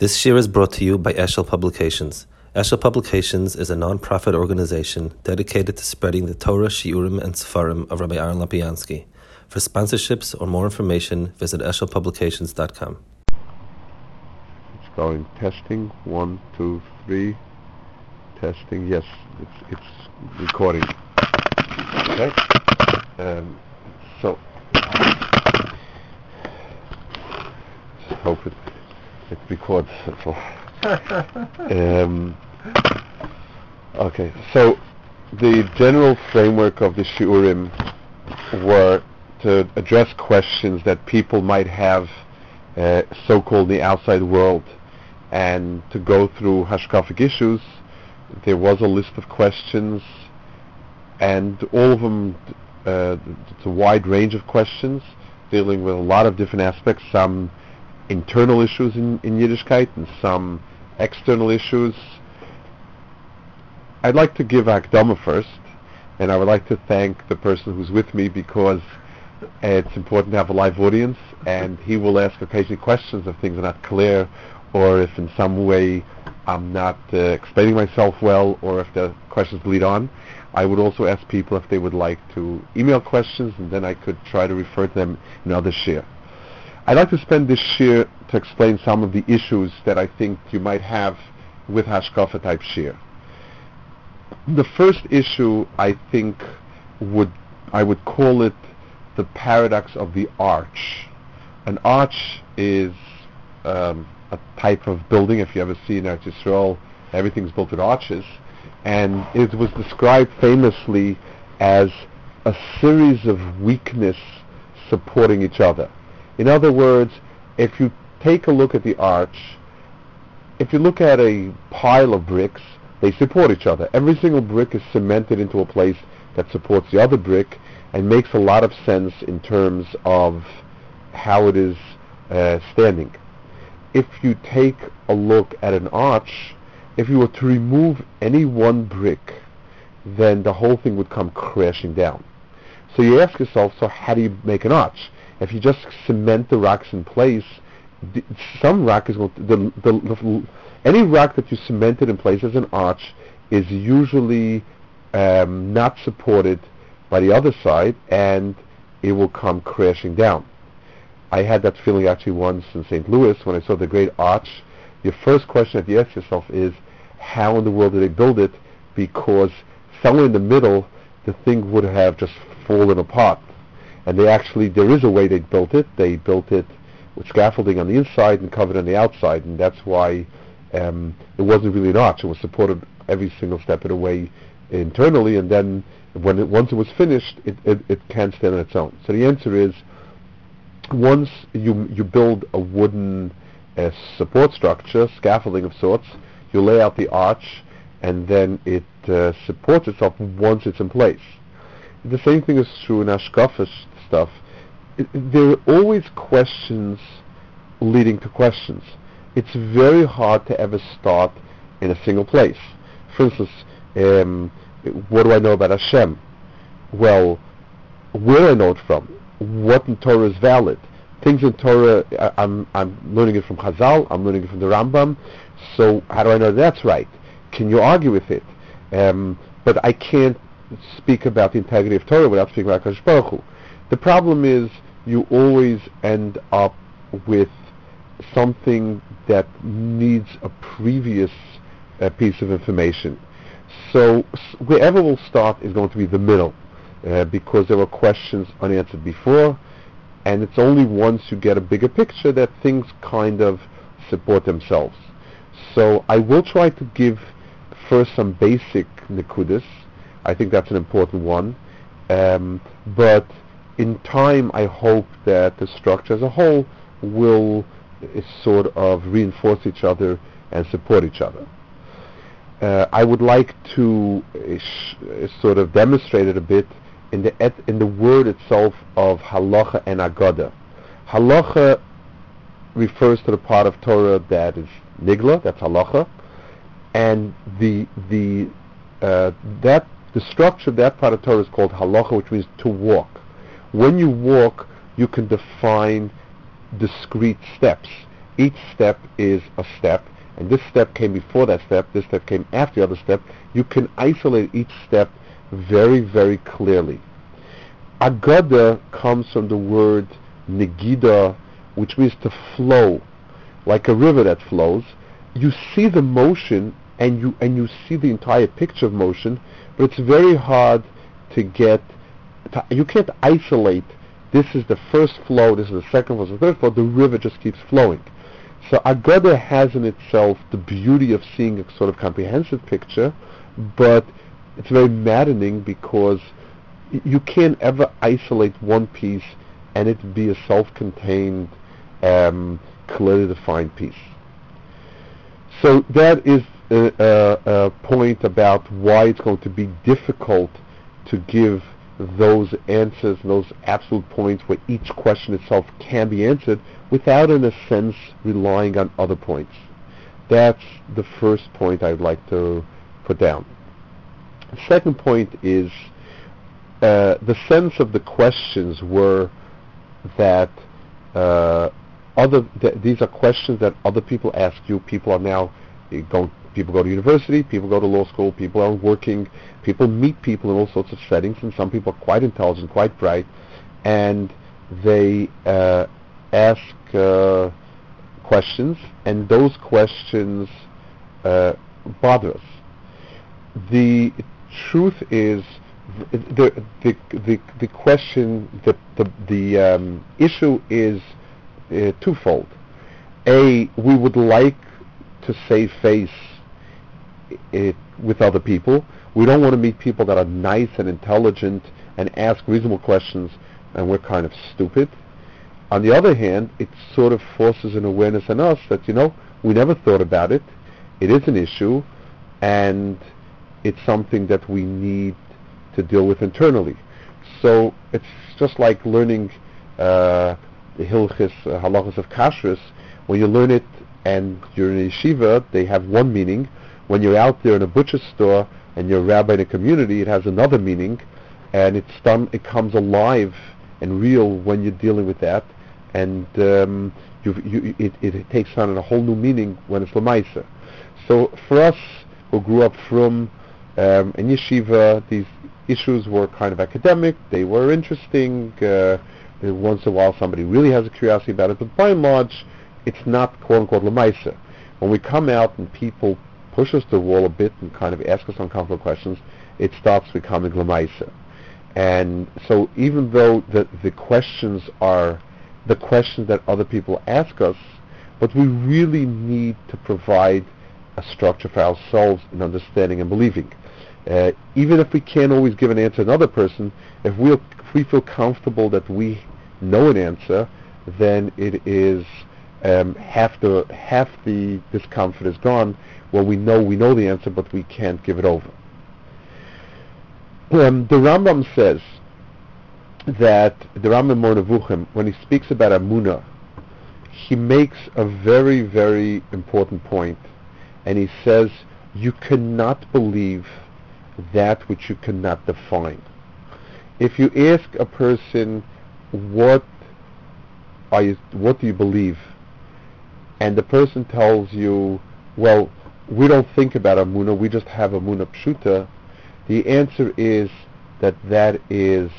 This shiur is brought to you by Eshel Publications. Eshel Publications is a non-profit organization dedicated to spreading the Torah, Shiurim, and Sefarim of Rabbi Aaron Lopiansky. For sponsorships or more information, visit eshelpublications.com. It's going testing. One, two, three. Testing. Yes, it's, it's recording. Okay. Um, so, hope it it records. That's all. um, okay, so the general framework of the shiurim were to address questions that people might have, uh, so-called the outside world, and to go through hashkafic issues. There was a list of questions, and all of them, uh, it's a wide range of questions dealing with a lot of different aspects. Some internal issues in, in Yiddishkeit and some external issues. I'd like to give Akdama first, and I would like to thank the person who's with me because it's important to have a live audience, and he will ask occasionally questions if things are not clear, or if in some way I'm not uh, explaining myself well, or if the questions lead on. I would also ask people if they would like to email questions, and then I could try to refer to them in other share. I'd like to spend this year to explain some of the issues that I think you might have with Hashkafa type shiur. The first issue I think would I would call it the paradox of the arch. An arch is um, a type of building. If you ever see in Eretz Yisrael, everything's built with arches, and it was described famously as a series of weakness supporting each other. In other words, if you take a look at the arch, if you look at a pile of bricks, they support each other. Every single brick is cemented into a place that supports the other brick and makes a lot of sense in terms of how it is uh, standing. If you take a look at an arch, if you were to remove any one brick, then the whole thing would come crashing down. So you ask yourself, so how do you make an arch? If you just cement the rocks in place, some rock is going to, the, the, the, any rock that you cemented in place as an arch is usually um, not supported by the other side, and it will come crashing down. I had that feeling actually once in St. Louis when I saw the great arch. Your first question that you ask yourself is, how in the world did they build it? Because somewhere in the middle, the thing would have just fallen apart and they actually there is a way they built it. They built it with scaffolding on the inside and covered on the outside, and that's why um, it wasn't really an arch. It was supported every single step of the way internally, and then when it, once it was finished, it, it, it can't stand on its own. So the answer is, once you you build a wooden uh, support structure, scaffolding of sorts, you lay out the arch, and then it uh, supports itself once it's in place. The same thing is true in Ashkafish stuff, there are always questions leading to questions. It's very hard to ever start in a single place. For instance, um, what do I know about Hashem? Well, where do I know it from? What in Torah is valid? Things in Torah, I, I'm, I'm learning it from Chazal, I'm learning it from the Rambam, so how do I know that's right? Can you argue with it? Um, but I can't speak about the integrity of Torah without speaking about Kadosh Baruch Hu. The problem is you always end up with something that needs a previous uh, piece of information. So wherever we'll start is going to be the middle uh, because there were questions unanswered before and it's only once you get a bigger picture that things kind of support themselves. So I will try to give first some basic nikudis. I think that's an important one. Um, but in time, I hope that the structure as a whole will sort of reinforce each other and support each other. Uh, I would like to uh, sh- uh, sort of demonstrate it a bit in the et- in the word itself of halacha and agada. Halacha refers to the part of Torah that is nigla, that's halacha, and the the uh, that the structure of that part of Torah is called halacha, which means to walk. When you walk, you can define discrete steps. each step is a step, and this step came before that step, this step came after the other step, you can isolate each step very, very clearly. Agada comes from the word negida, which means to flow, like a river that flows. You see the motion and you and you see the entire picture of motion, but it's very hard to get. You can't isolate. This is the first flow. This is the second flow. This is the third flow. The river just keeps flowing. So Agada has in itself the beauty of seeing a sort of comprehensive picture, but it's very maddening because you can't ever isolate one piece and it be a self-contained, um, clearly defined piece. So that is a, a, a, point about why it's going to be difficult to give those answers, those absolute points where each question itself can be answered without, in a sense, relying on other points. That's the first point I'd like to put down. The second point is uh, the sense of the questions were that uh, other th- these are questions that other people ask you. People are now going. People go to university. People go to law school. People are working. People meet people in all sorts of settings, and some people are quite intelligent, quite bright, and they uh, ask uh, questions, and those questions uh, bother us. The truth is the the the the question the the the um, issue is uh, twofold. A, we would like to save face it, with other people. We don't want to meet people that are nice and intelligent and ask reasonable questions, and we're kind of stupid. On the other hand, it sort of forces an awareness in us that you know we never thought about it. It is an issue, and it's something that we need to deal with internally. So it's just like learning uh, the hilchis uh, halachas of kashrus. When you learn it and you're in a yeshiva, they have one meaning. When you're out there in a butcher store and you're a rabbi in a community, it has another meaning, and it's done. It comes alive and real when you're dealing with that, and um, you, it, it, takes on a whole new meaning when it's lamaisa. So for us who grew up from um, in yeshiva, these issues were kind of academic. They were interesting. Uh, once in a while, somebody really has a curiosity about it, but by and large, it's not quote unquote lemaisa. When we come out and people push us to the wall a bit and kind of ask us uncomfortable questions, it starts becoming lemaisa. And so, even though the the questions are the questions that other people ask us, but we really need to provide a structure for ourselves in understanding and believing. Uh, even if we can't always give an answer to another person, if we if we feel comfortable that we know an answer, then it is um, half the half the discomfort is gone Well, we know we know the answer, but we can't give it over. Um, the Rambam says that the Rambam Moreh Nevuchim, when he speaks about Amuna, he makes a very very important point, and he says you cannot believe that which you cannot define. If you ask a person, what are you, what do you believe? And the person tells you, well, we don't think about Amuna, we just have Amuna Pshuta, the answer is that that is,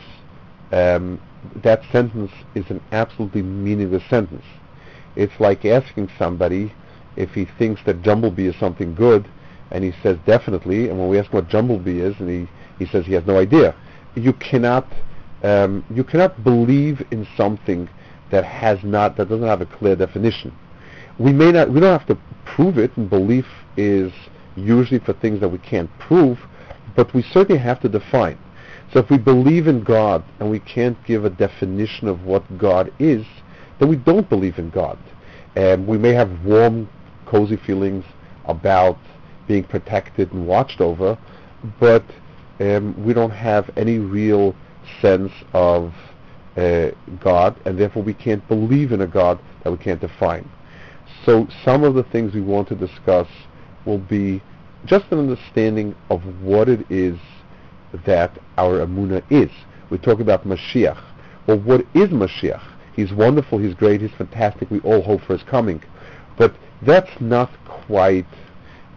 um, that sentence is an absolutely meaningless sentence. It's like asking somebody if he thinks that Jumblebee is something good, and he says definitely. And when we ask him what Jumblebee is, and he, he says he has no idea. You cannot um, you cannot believe in something that has not that doesn't have a clear definition. We may not we don't have to prove it, and belief is usually for things that we can't prove, but we certainly have to define. So if we believe in God and we can't give a definition of what God is, then we don't believe in God. And we may have warm, cozy feelings about being protected and watched over, but um, we don't have any real sense of uh, God, and therefore we can't believe in a God that we can't define. So some of the things we want to discuss will be just an understanding of what it is that our Amuna is. We talk about Mashiach. Well, what is Mashiach? He's wonderful, he's great, he's fantastic, we all hope for his coming. But that's not quite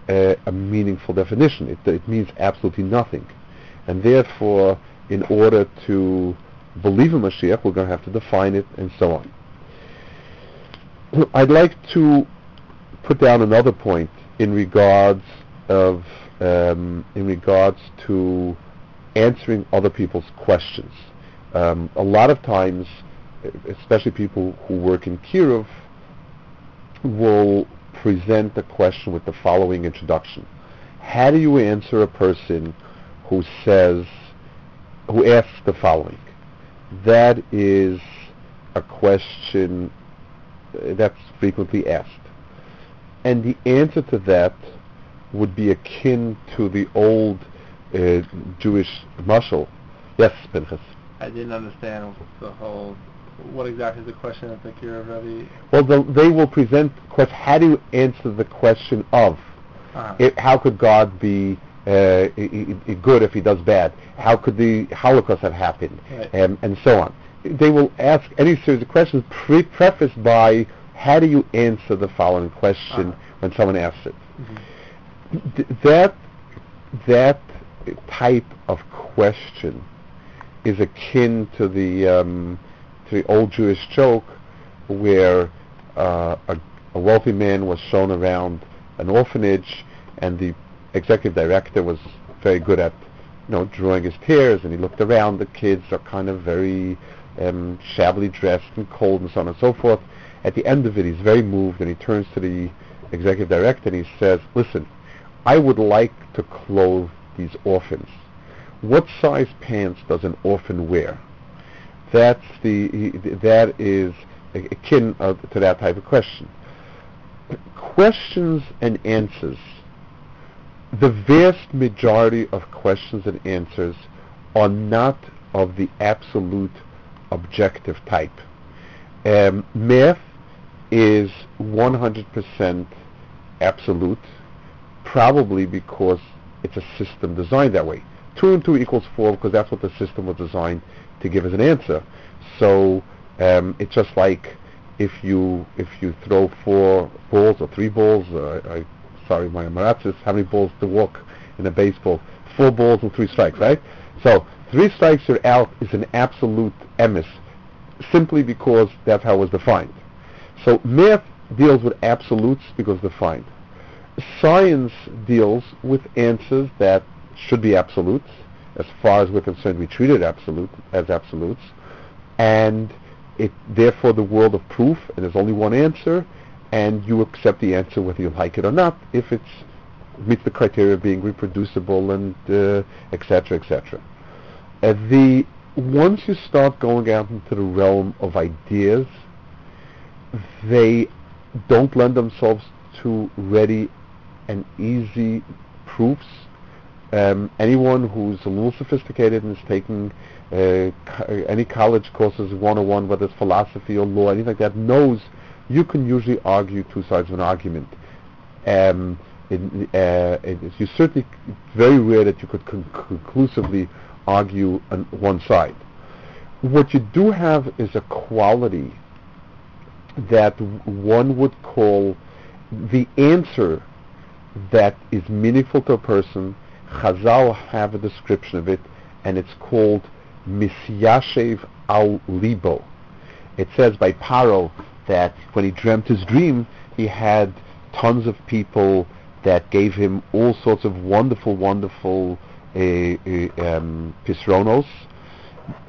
uh, a meaningful definition. It, it means absolutely nothing. And therefore, in order to believe in Mashiach, we're going to have to define it and so on. I'd like to put down another point in regards of um, in regards to answering other people's questions. Um, a lot of times, especially people who work in Kiruv, will present the question with the following introduction. How do you answer a person who says, who asks the following? That is a question that's frequently asked. And the answer to that would be akin to the old uh, Jewish mashal. Yes, Pinchas. I didn't understand the whole. What exactly is the question that the Kira Rebbe? Well, the, they will present question. How do you answer the question of? Uh-huh. It, how could God be uh, i- i- good if He does bad? How could the Holocaust have happened? Right. Um, and so on. They will ask any series of questions pre- prefaced by how do you answer the following question Uh-huh. when someone asks it. Mhm. Th- that that type of question is akin to the um, to the old Jewish joke where uh, a, a wealthy man was shown around an orphanage and the executive director was very good at you know drawing his peers and he looked around the kids are kind of very um, shabbily dressed and cold and so on and so forth at the end of it he's very moved and he turns to the executive director and he says listen I would like to clothe these orphans. What size pants does an orphan wear? That's the that is akin uh, to that type of question. Questions and answers. The vast majority of questions and answers are not of the absolute objective type. Um, math is 100% absolute probably because it's a system designed that way. Two and two equals four because that's what the system was designed to give as an answer. So um, it's just like if you if you throw four balls or three balls. Uh, I sorry, my maratzis. How many balls to walk in a baseball? Four balls and three strikes, right? So three strikes you're out is an absolute emis, simply because that's how it was defined. So math deals with absolutes because defined science deals with answers that should be absolutes. As far as we're concerned, we treat it absolute as absolutes, and it therefore the world of proof, and there's only one answer, and you accept the answer whether you like it or not, if it meets the criteria of being reproducible and uh, etc. etc. The once you start going out into the realm of ideas, they don't lend themselves to ready and easy proofs. Um, anyone who's a little sophisticated and is taking uh, co- any college courses 101, whether it's philosophy or law, anything like that, knows you can usually argue two sides of an argument. Um, it, uh, it you certainly it's very rare that you could con- conclusively argue on one side. What you do have is a quality that one would call the answer that is meaningful to a person. Chazal have a description of it, and it's called misyashev al libo. It says by Paro that when he dreamt his dream, he had tons of people that gave him all sorts of wonderful, wonderful uh, uh, um, pisronos,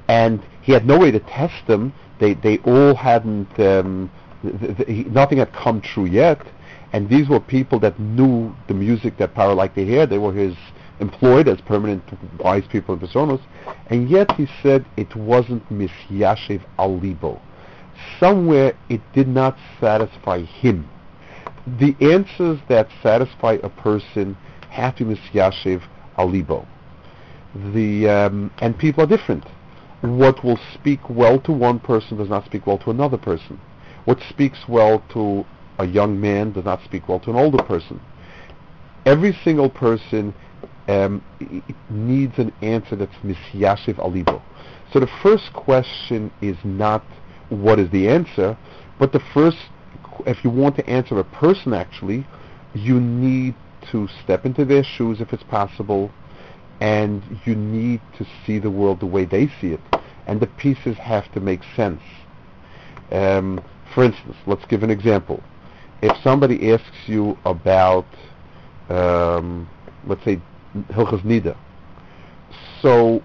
and he had no way to test them. They they all hadn't um, th- th- nothing had come true yet, and these were people that knew the music that Paro liked to hear. They were his employed as permanent wise people in Personas, and yet he said it wasn't Misyashev al libo. Somewhere it did not satisfy him. The answers that satisfy a person have to be Misyashev al libo. The um, and people are different. What will speak well to one person does not speak well to another person. What speaks well to a young man does not speak well to an older person. Every single person um, needs an answer that's misyashiv alibo. So the first question is not what is the answer, but the first if you want to answer a person actually, you need to step into their shoes if it's possible, and you need to see the world the way they see it, and the pieces have to make sense. Um, for instance, let's give an example. If somebody asks you about, um, let's say, Hilchas Nida, so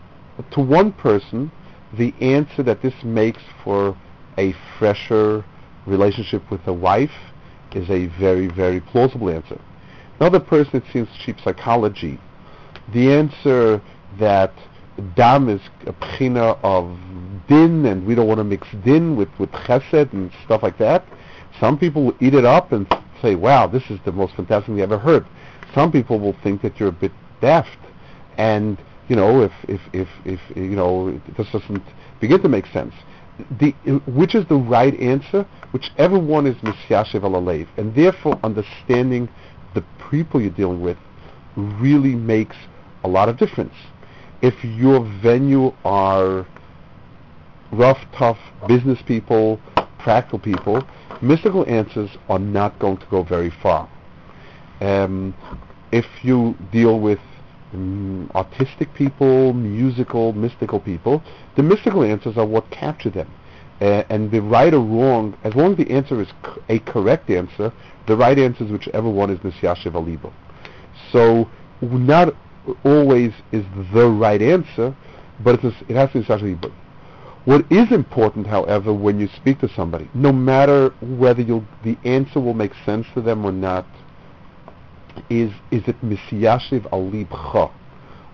to one person, the answer that this makes for a fresher relationship with a wife is a very, very plausible answer. Another person, it seems cheap psychology. The answer that dam is a pchina of din and we don't want to mix din with, with chesed and stuff like that. Some people will eat it up and say, wow, this is the most fantastic thing I've ever heard. Some people will think that you're a bit daft. And, you know, if, if, if, if you know, this doesn't begin to make sense. The, which is the right answer? Whichever one is misyashiv alalev. And therefore understanding the people you're dealing with really makes a lot of difference. If your venue are rough, tough business people, practical people, mystical answers are not going to go very far. Um, if you deal with um, artistic people, musical, mystical people, the mystical answers are what capture them. Uh, and the right or wrong, as long as the answer is c- a correct answer, the right answer is whichever one is Nisyashiv Alibo. So not always is the right answer, but it has to be Nisyashiv What is important, however, when you speak to somebody, no matter whether the answer will make sense to them or not, is is it misyashiv alibcha?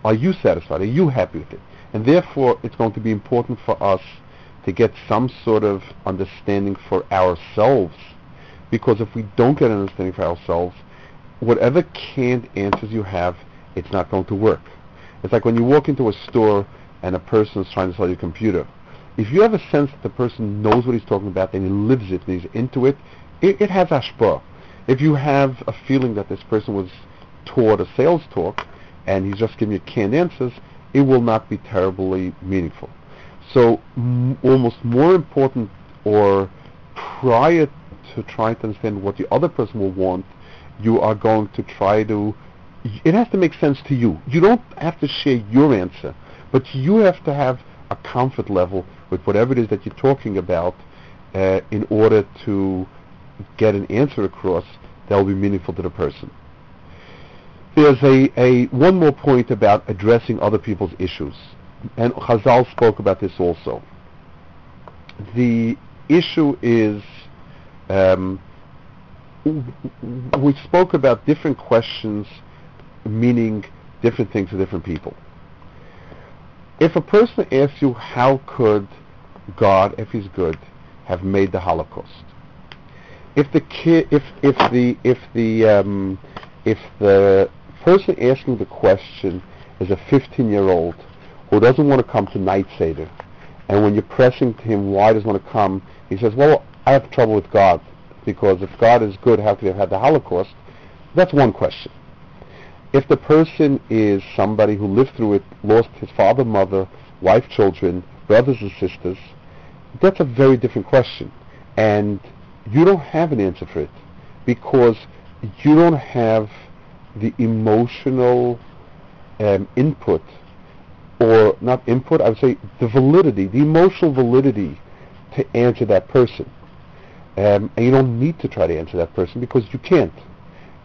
Are you satisfied? Are you happy with it? And therefore, it's going to be important for us to get some sort of understanding for ourselves. Because if we don't get an understanding for ourselves, whatever canned answers you have, it's not going to work. It's like when you walk into a store and a person is trying to sell you a computer. If you have a sense that the person knows what he's talking about and he lives it and he's into it, it, it has ashpah. If you have a feeling that this person was taught a sales talk and he's just giving you canned answers, it will not be terribly meaningful. So m- almost more important or prior to trying to understand what the other person will want, you are going to try to, it has to make sense to you. You don't have to share your answer, but you have to have a comfort level with whatever it is that you're talking about uh, in order to get an answer across that will be meaningful to the person. There's a, a one more point about addressing other people's issues, and Chazal spoke about this also. The issue is um, we spoke about different questions meaning different things to different people. If a person asks you how could God, if he's good, have made the Holocaust, if the kid, if if the if the um, if the person asking the question is a 15 year old who doesn't want to come to night seder, and when you're pressing to him why doesn't want to come, he says, well, I have trouble with God because if God is good, how could he have had the Holocaust? That's one question. If the person is somebody who lived through it, lost his father, mother, wife, children, brothers and sisters, that's a very different question. And you don't have an answer for it because you don't have the emotional um, input or not input, I would say the validity, the emotional validity to answer that person. Um, and you don't need to try to answer that person because you can't.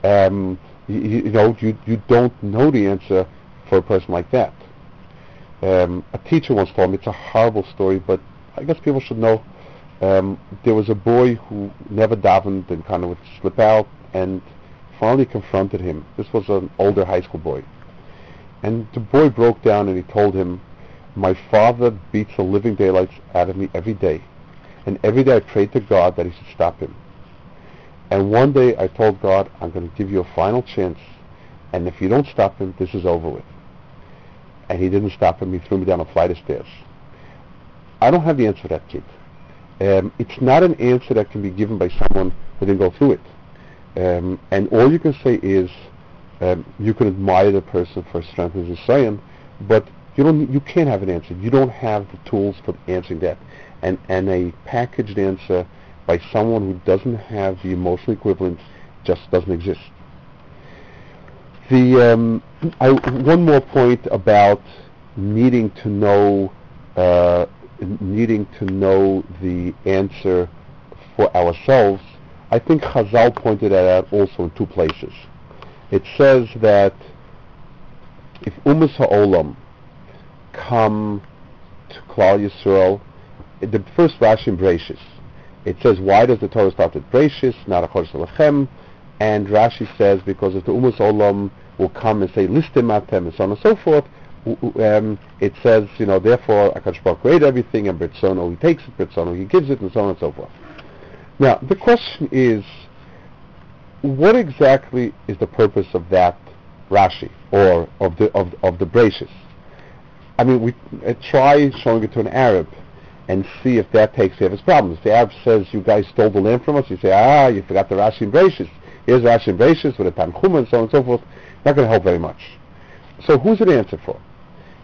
Um, you, you, know, you, you don't know the answer for a person like that. Um, a teacher once told me, it's a horrible story, but I guess people should know um, there was a boy who never davened and kind of would slip out and finally confronted him. This was an older high school boy. And the boy broke down and he told him, my father beats the living daylights out of me every day. And every day I prayed to God that he should stop him. And one day I told God, I'm going to give you a final chance. And if you don't stop him, this is over with. And he didn't stop him. He threw me down a flight of stairs. I don't have the answer to that kid. Um, it's not an answer that can be given by someone who didn't go through it. Um, and all you can say is um, you can admire the person for strength as a saying, but you don't. You can't have an answer. You don't have the tools for answering that. And and a packaged answer by someone who doesn't have the emotional equivalent just doesn't exist. The um, I, one more point about needing to know uh, needing to know the answer for ourselves. I think Chazal pointed that out also in two places. It says that if Umas Ha'olam come to Klal Yisrael, the first Rashi in Bereishis, it says, why does the Torah start with Bereishis, not Lechem? And Rashi says, because if the Umas Olam will come and say, listim atem, and so on and so forth, um, it says, you know, therefore Akash Baruch created everything, and Britzono he takes it, Britzono he gives it, and so on and so forth. Now, the question is, what exactly is the purpose of that Rashi, or of the of, of the Bereishis? I mean, we uh, try showing it to an Arab and see if that takes care of his problems. The Arab says, you guys stole the land from us, you say, ah, you forgot the Rashi and Bereishis. Here's Rashi and Bereishis with a Tanchum and so on and so forth. Not going to help very much. So who's it answer for?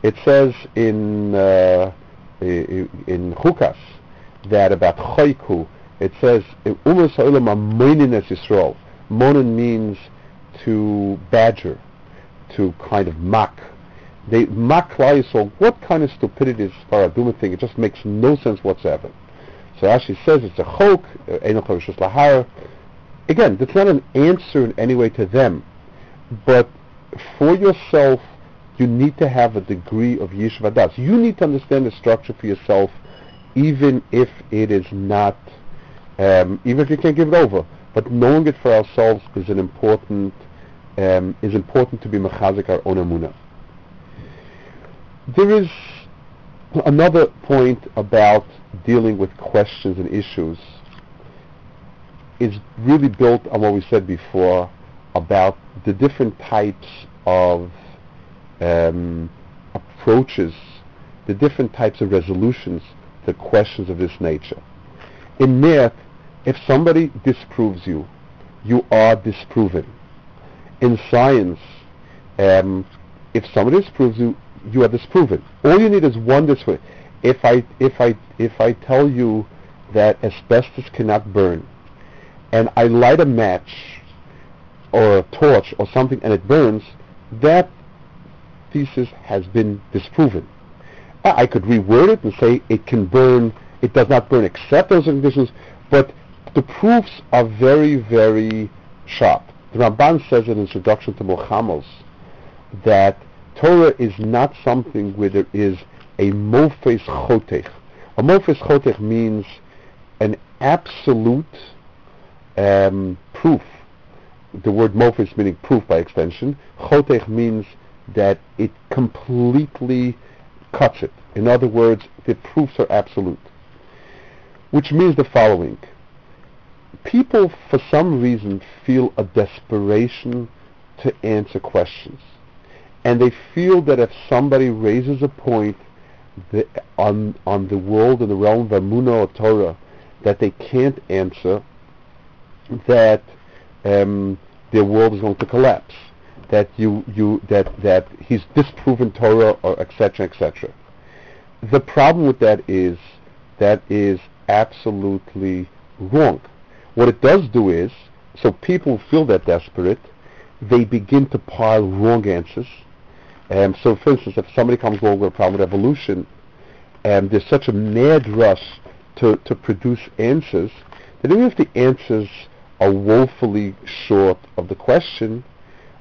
It says in uh, in Chukas that about Choiku, it says, Umas Ha'olam Amonin es Yisrael. Monin means to badger, to kind of mock. They mock Yisrael. What kind of stupidity is Parah Adumah thing? It just makes no sense whatsoever. So Rashi says it's a chok, lahar. Again, that's not an answer in any way to them, but for yourself, you need to have a degree of yeshiva das. You need to understand the structure for yourself, even if it is not, um, even if you can't give it over. But knowing it for ourselves is an important, um, is important to be mechazik our own emunah. There is another point about dealing with questions and issues. Is really built on what we said before about the different types of um, approaches, the different types of resolutions to questions of this nature. In math, if somebody disproves you, you are disproven. In science, um, if somebody disproves you, you are disproven. All you need is one disproof. If I if I if I tell you that asbestos cannot burn, and I light a match or a torch or something and it burns, that thesis has been disproven. I could reword it and say it can burn, it does not burn except those conditions, but the proofs are very, very sharp. The Ramban says in introduction to Milchamos that Torah is not something where there is a mofes chotech. A mofes chotech means an absolute um, proof. The word mofes meaning proof by extension. Chotech means that it completely cuts it. In other words, the proofs are absolute. Which means the following. People, for some reason, feel a desperation to answer questions. And they feel that if somebody raises a point that on, on the world in the realm of Amunah or Torah that they can't answer, that um, their world is going to collapse that you you that that he's disproven Torah or etc etc. The problem with that is that is absolutely wrong. What it does do is so people feel that desperate, they begin to pile wrong answers. And so, for instance, if somebody comes along with a problem with evolution, and there's such a mad rush to, to produce answers that even if the answers are woefully short of the question,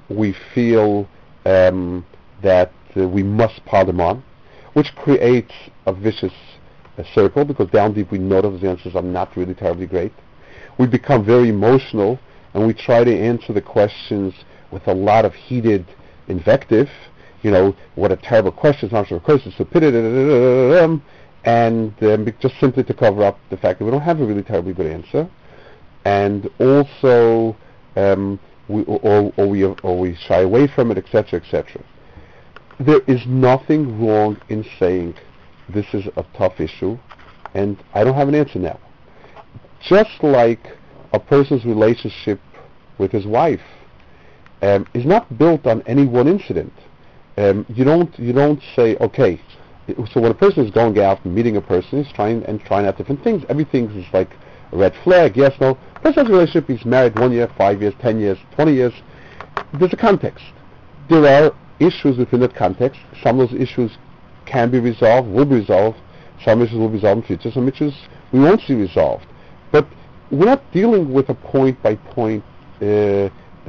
we feel um, that uh, we must pile them on, which creates a vicious uh, circle because down deep we know those answers are not really terribly great. We become very emotional and we try to answer the questions with a lot of heated invective. You know, what a terrible question, it's not a question, stupidity, and um, just simply to cover up the fact that we don't have a really terribly good answer. And also, um, we, or, or, we, or we shy away from it, etc., etc. There is nothing wrong in saying this is a tough issue, and I don't have an answer now. Just like a person's relationship with his wife um, is not built on any one incident. Um, you don't you don't say okay. So when a person is going out and meeting a person, he's trying and trying out different things. Everything is like red flag, yes, no. A relationship, he's married one year, five years, ten years, twenty years. There's a context. There are issues within that context. Some of those issues can be resolved, will be resolved. Some issues will be resolved in the future. Some issues we won't see resolved. But we're not dealing with a point-by-point uh,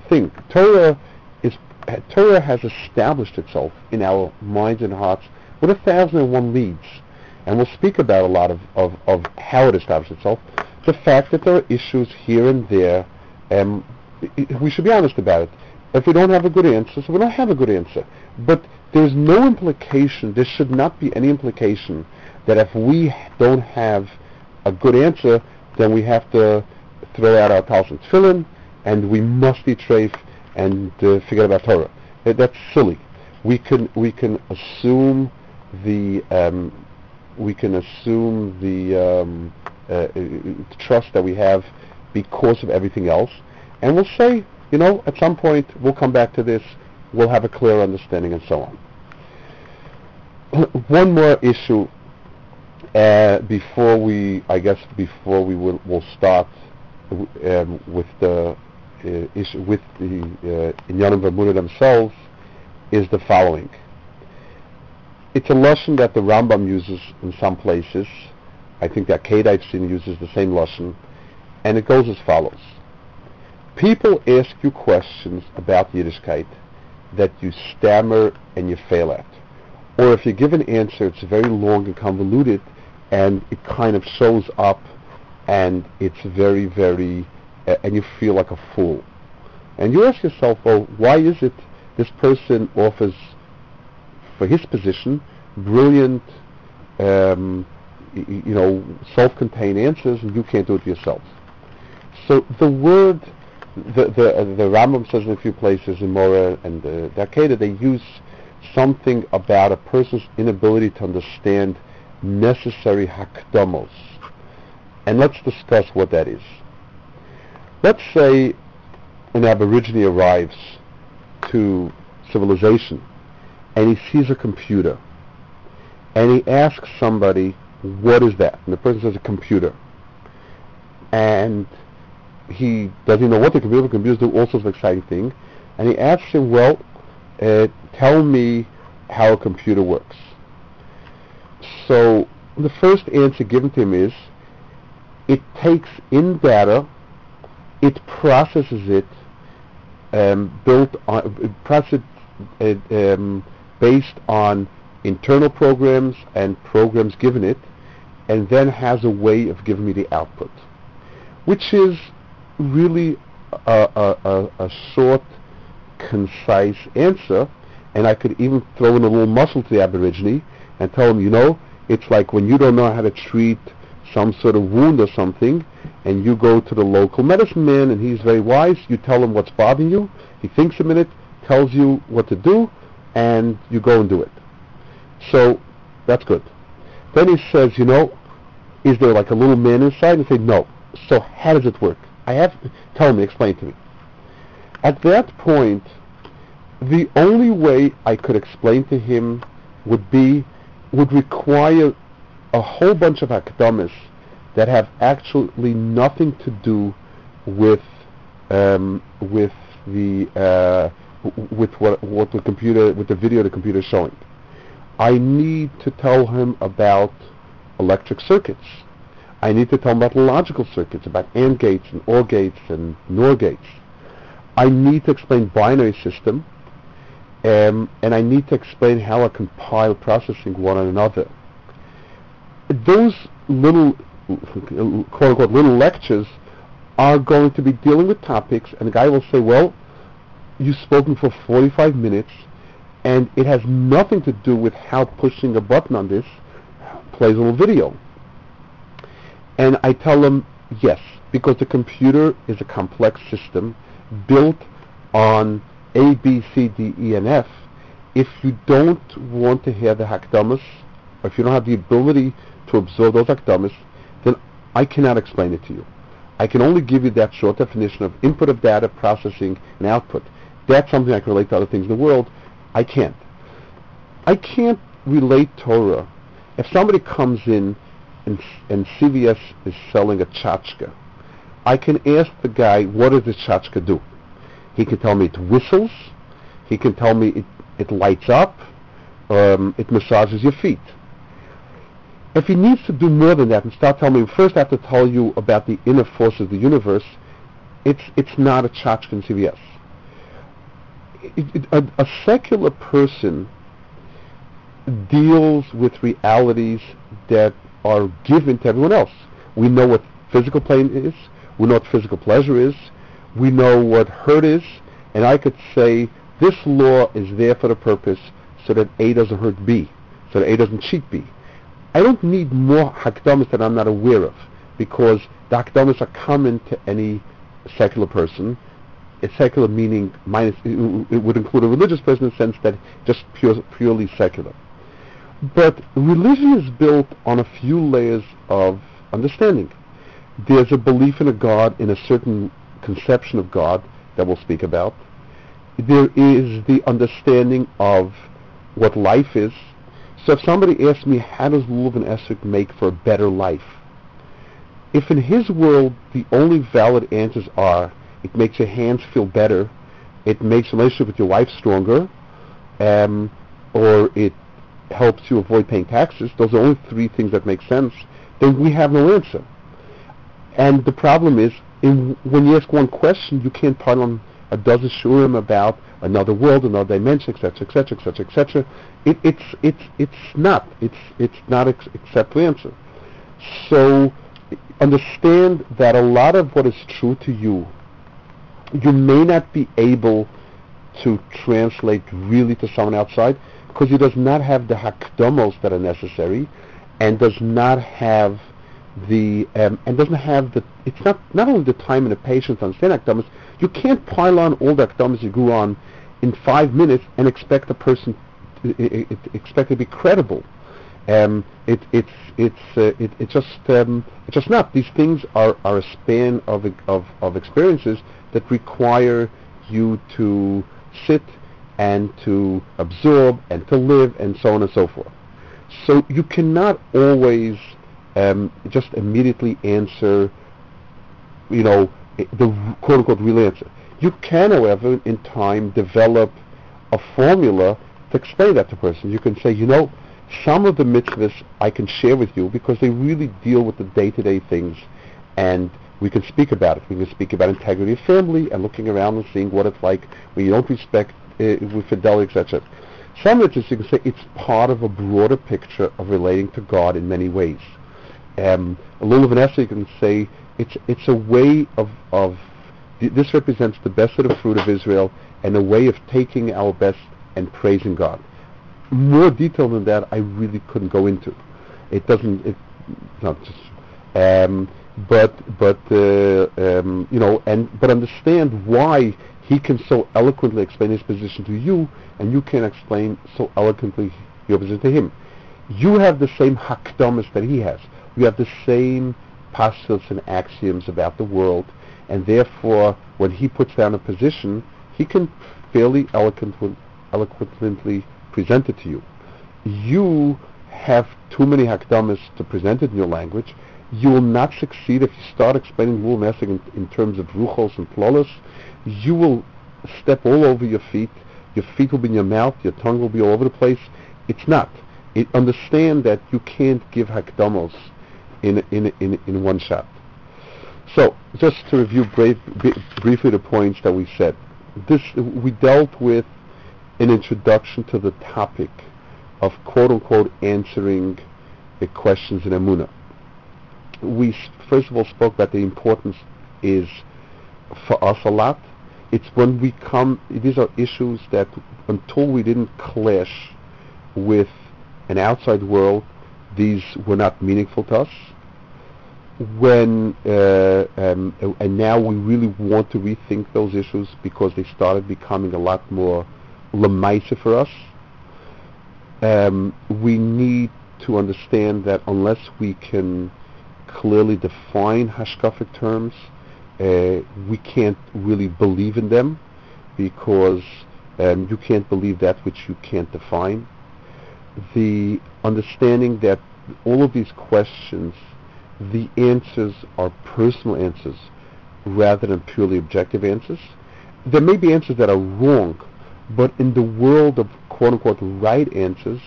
thing. Torah is Torah has established itself in our minds and hearts with a thousand and one leads. And we'll speak about a lot of, of, of how it established itself. The fact that there are issues here and there, um, we should be honest about it. If we don't have a good answer, so we don't have a good answer. But there's no implication, there should not be any implication that if we don't have a good answer, then we have to throw out our talis and tefillin, and we must eat treif and uh, forget about Torah. That's silly. We can we can assume the um, we can assume the um, uh, uh, trust that we have because of everything else, and we'll say, you know, at some point we'll come back to this, we'll have a clear understanding, and so on. One more issue uh, before we, I guess, before we will, will start um, with the uh, issue with the uh, Inyanim Vermuna themselves is the following. It's a lesson that the Rambam uses in some places. I think that Kate seen uses the same lesson, and it goes as follows. People ask you questions about Yiddishkeit that you stammer and you fail at. Or if you give an answer, it's very long and convoluted, and it kind of shows up, and it's very, very, uh, and you feel like a fool. And you ask yourself, well, why is it this person offers for his position, brilliant, um, you know, self-contained answers, and you can't do it yourself. So the word, the the, uh, the Rambam says in a few places in Mora and the Dakeda, they use something about a person's inability to understand necessary hakdamos. And let's discuss what that is. Let's say an Aborigine arrives to civilization and he sees a computer and he asks somebody, what is that? And the person says a computer. And he doesn't know what the computer, computers do all sorts of exciting things. And he asks him, well, uh, tell me how a computer works. So the first answer given to him is, it takes in data, it processes it, um, built on, process it, um, based on internal programs and programs given it, and then has a way of giving me the output, which is really a, a, a, a short, concise answer, and I could even throw in a little mashal to the Aborigine and tell them, you know, it's like when you don't know how to treat some sort of wound or something, and you go to the local medicine man, and he's very wise, you tell him what's bothering you, he thinks a minute, tells you what to do, and you go and do it. So, that's good. Then he says, you know, is there like a little man inside? And say, no. So how does it work? I have, tell me, explain to me. At that point, the only way I could explain to him would be, would require a whole bunch of academics that have actually nothing to do with um, with the uh, with what what the computer with the video the computer is showing. I need to tell him about electric circuits. I need to tell him about logical circuits, about AND gates and OR gates and NOR gates. I need to explain binary system, um, and I need to explain how I compile processing one on another. Those little, quote unquote, little lectures are going to be dealing with topics, and the guy will say, well, you've spoken for 45 minutes, and it has nothing to do with how pushing a button on this plays a little video. And I tell them, yes, because the computer is a complex system built on A, B, C, D, E, and F. If you don't want to hear the hakdamas, or if you don't have the ability to absorb those hakdamas, then I cannot explain it to you. I can only give you that short definition of input of data, processing, and output. That's something I can relate to other things in the world. I can't. I can't relate Torah. If somebody comes in and, and CVS is selling a tchotchke, I can ask the guy, what does this tchotchke do? He can tell me it whistles. He can tell me it, it lights up. Um, it massages your feet. If he needs to do more than that and start telling me, first I have to tell you about the inner forces of the universe, it's, it's not a tchotchke in CVS. A, a secular person deals with realities that are given to everyone else. We know what physical pain is. We know what physical pleasure is. We know what hurt is. And I could say this law is there for the purpose so that A doesn't hurt B, so that A doesn't cheat B. I don't need more hakdamas that I'm not aware of because the hakdamas are common to any secular person. A secular meaning minus it would include a religious person in the sense that just pure, purely secular. But religion is built on a few layers of understanding. There's a belief in a God, in a certain conception of God that we'll speak about. There is the understanding of what life is. So if somebody asks me, how does Lulav and make for a better life? If in his world the only valid answers are, it makes your hands feel better, it makes relationship with your wife stronger, um, or it helps you avoid paying taxes, those are only three things that make sense, then we have no answer. And the problem is, in, when you ask one question, you can't pile on a dozen shiurim about another world, another dimension, etc., etc., etc., etc. It's it's it's not. It's it's not ex- acceptable answer. So understand that a lot of what is true to you, you may not be able to translate really to someone outside because he does not have the hakdomos that are necessary, and does not have the um, and doesn't have the it's not not only the time and the patience to understand hakdomos. You can't pile on all the hakdomos you grew on in five minutes and expect a person to, it, it, expect to be credible. Um, it, it's it's uh, it, it's just um, it's just not. These things are, are a span of, of of experiences that require you to sit and to absorb and to live and so on and so forth. So you cannot always um, just immediately answer, you know, the quote-unquote real answer. You can, however, in time develop a formula to explain that to a person. You can say, you know, some of the mitzvahs I can share with you because they really deal with the day-to-day things and we can speak about it. We can speak about integrity of family and looking around and seeing what it's like when you don't respect uh, with fidelity, etc. Some mitzvahs you can say it's part of a broader picture of relating to God in many ways. Um, a little of Vanessa, you can say it's it's a way of of this represents the best of the fruit of Israel and a way of taking our best and praising God. More detail than that, I really couldn't go into. It doesn't. It, not just. Um, but but uh, um, you know, and but understand why he can so eloquently explain his position to you, and you can explain so eloquently your position to him. You have the same hakdamas that he has. You have the same postulates and axioms about the world, and therefore, when he puts down a position, he can fairly eloquently, eloquently present it to you. You have too many hakdamas to present it in your language. You will not succeed if you start explaining rule messing in, in terms of ruchos and plolos. You will step all over your feet. Your feet will be in your mouth. Your tongue will be all over the place. It's not. It, understand that you can't give hakdamos in, in, in, in one shot. So, just to review brief, briefly the points that we said. This we dealt with an introduction to the topic of quote unquote answering the questions in Amuna. We first of all spoke about the importance is for us a lot. It's when we come, these are issues that until we didn't clash with an outside world, these were not meaningful to us when uh, um, and now we really want to rethink those issues because they started becoming a lot more lemaisa for us. Um, we need to understand that unless we can clearly define hashkafic terms, uh, we can't really believe in them because um, you can't believe that which you can't define. The understanding that all of these questions, the answers are personal answers rather than purely objective answers. There may be answers that are wrong, but in the world of quote-unquote right answers,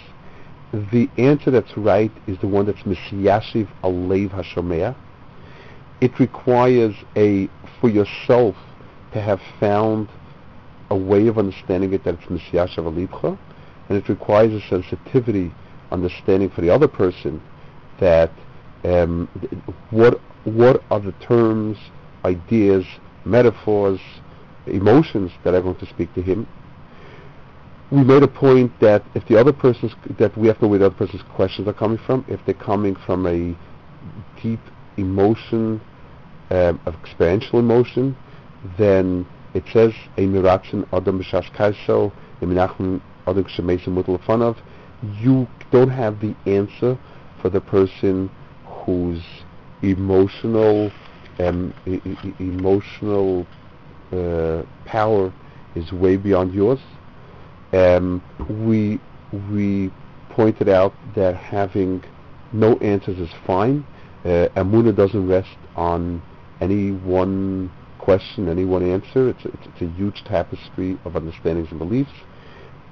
the answer that's right is the one that's misyashiv alev hashomea. It requires a, for yourself, to have found a way of understanding it that it's misyashiv alibcha, and it requires a sensitivity, understanding for the other person that um, what what are the terms, ideas, metaphors, emotions that I want to speak to him. We made a point that if the other person's that we have to where the other person's questions are coming from. If they're coming from a deep emotion, um, of experiential emotion, then it says a miratzin adam b'shas kaiso, adam shemesim mutal You don't have the answer for the person whose emotional um, e- e- emotional uh, power is way beyond yours. Um, we we pointed out that having no answers is fine. Uh, Amuna doesn't rest on any one question, any one answer. It's, it's, it's, a huge tapestry of understandings and beliefs.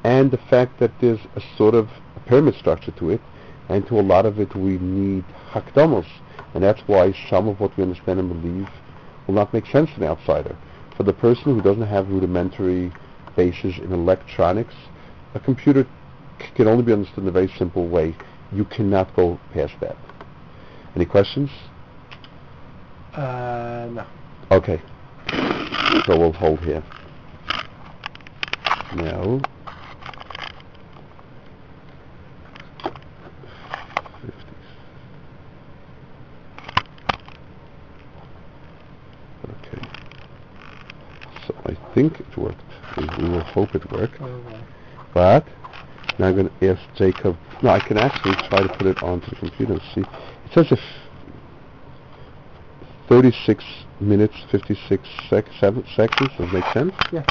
And the fact that there's a sort of a pyramid structure to it, and to a lot of it we need hakdamos. And that's why some of what we understand and believe will not make sense to an outsider. For the person who doesn't have rudimentary basis in electronics, a computer c- can only be understood in a very simple way. You cannot go past that. Any questions? Uh, no. Okay. So we'll hold here. Now, 50. Okay. So I think it worked. We, will hope it works. Okay. But now I'm going to ask Jacob. No, I can actually try to put it onto the computer and see. It says if 36 minutes 56 sec- seven seconds. Does that make sense? Yeah.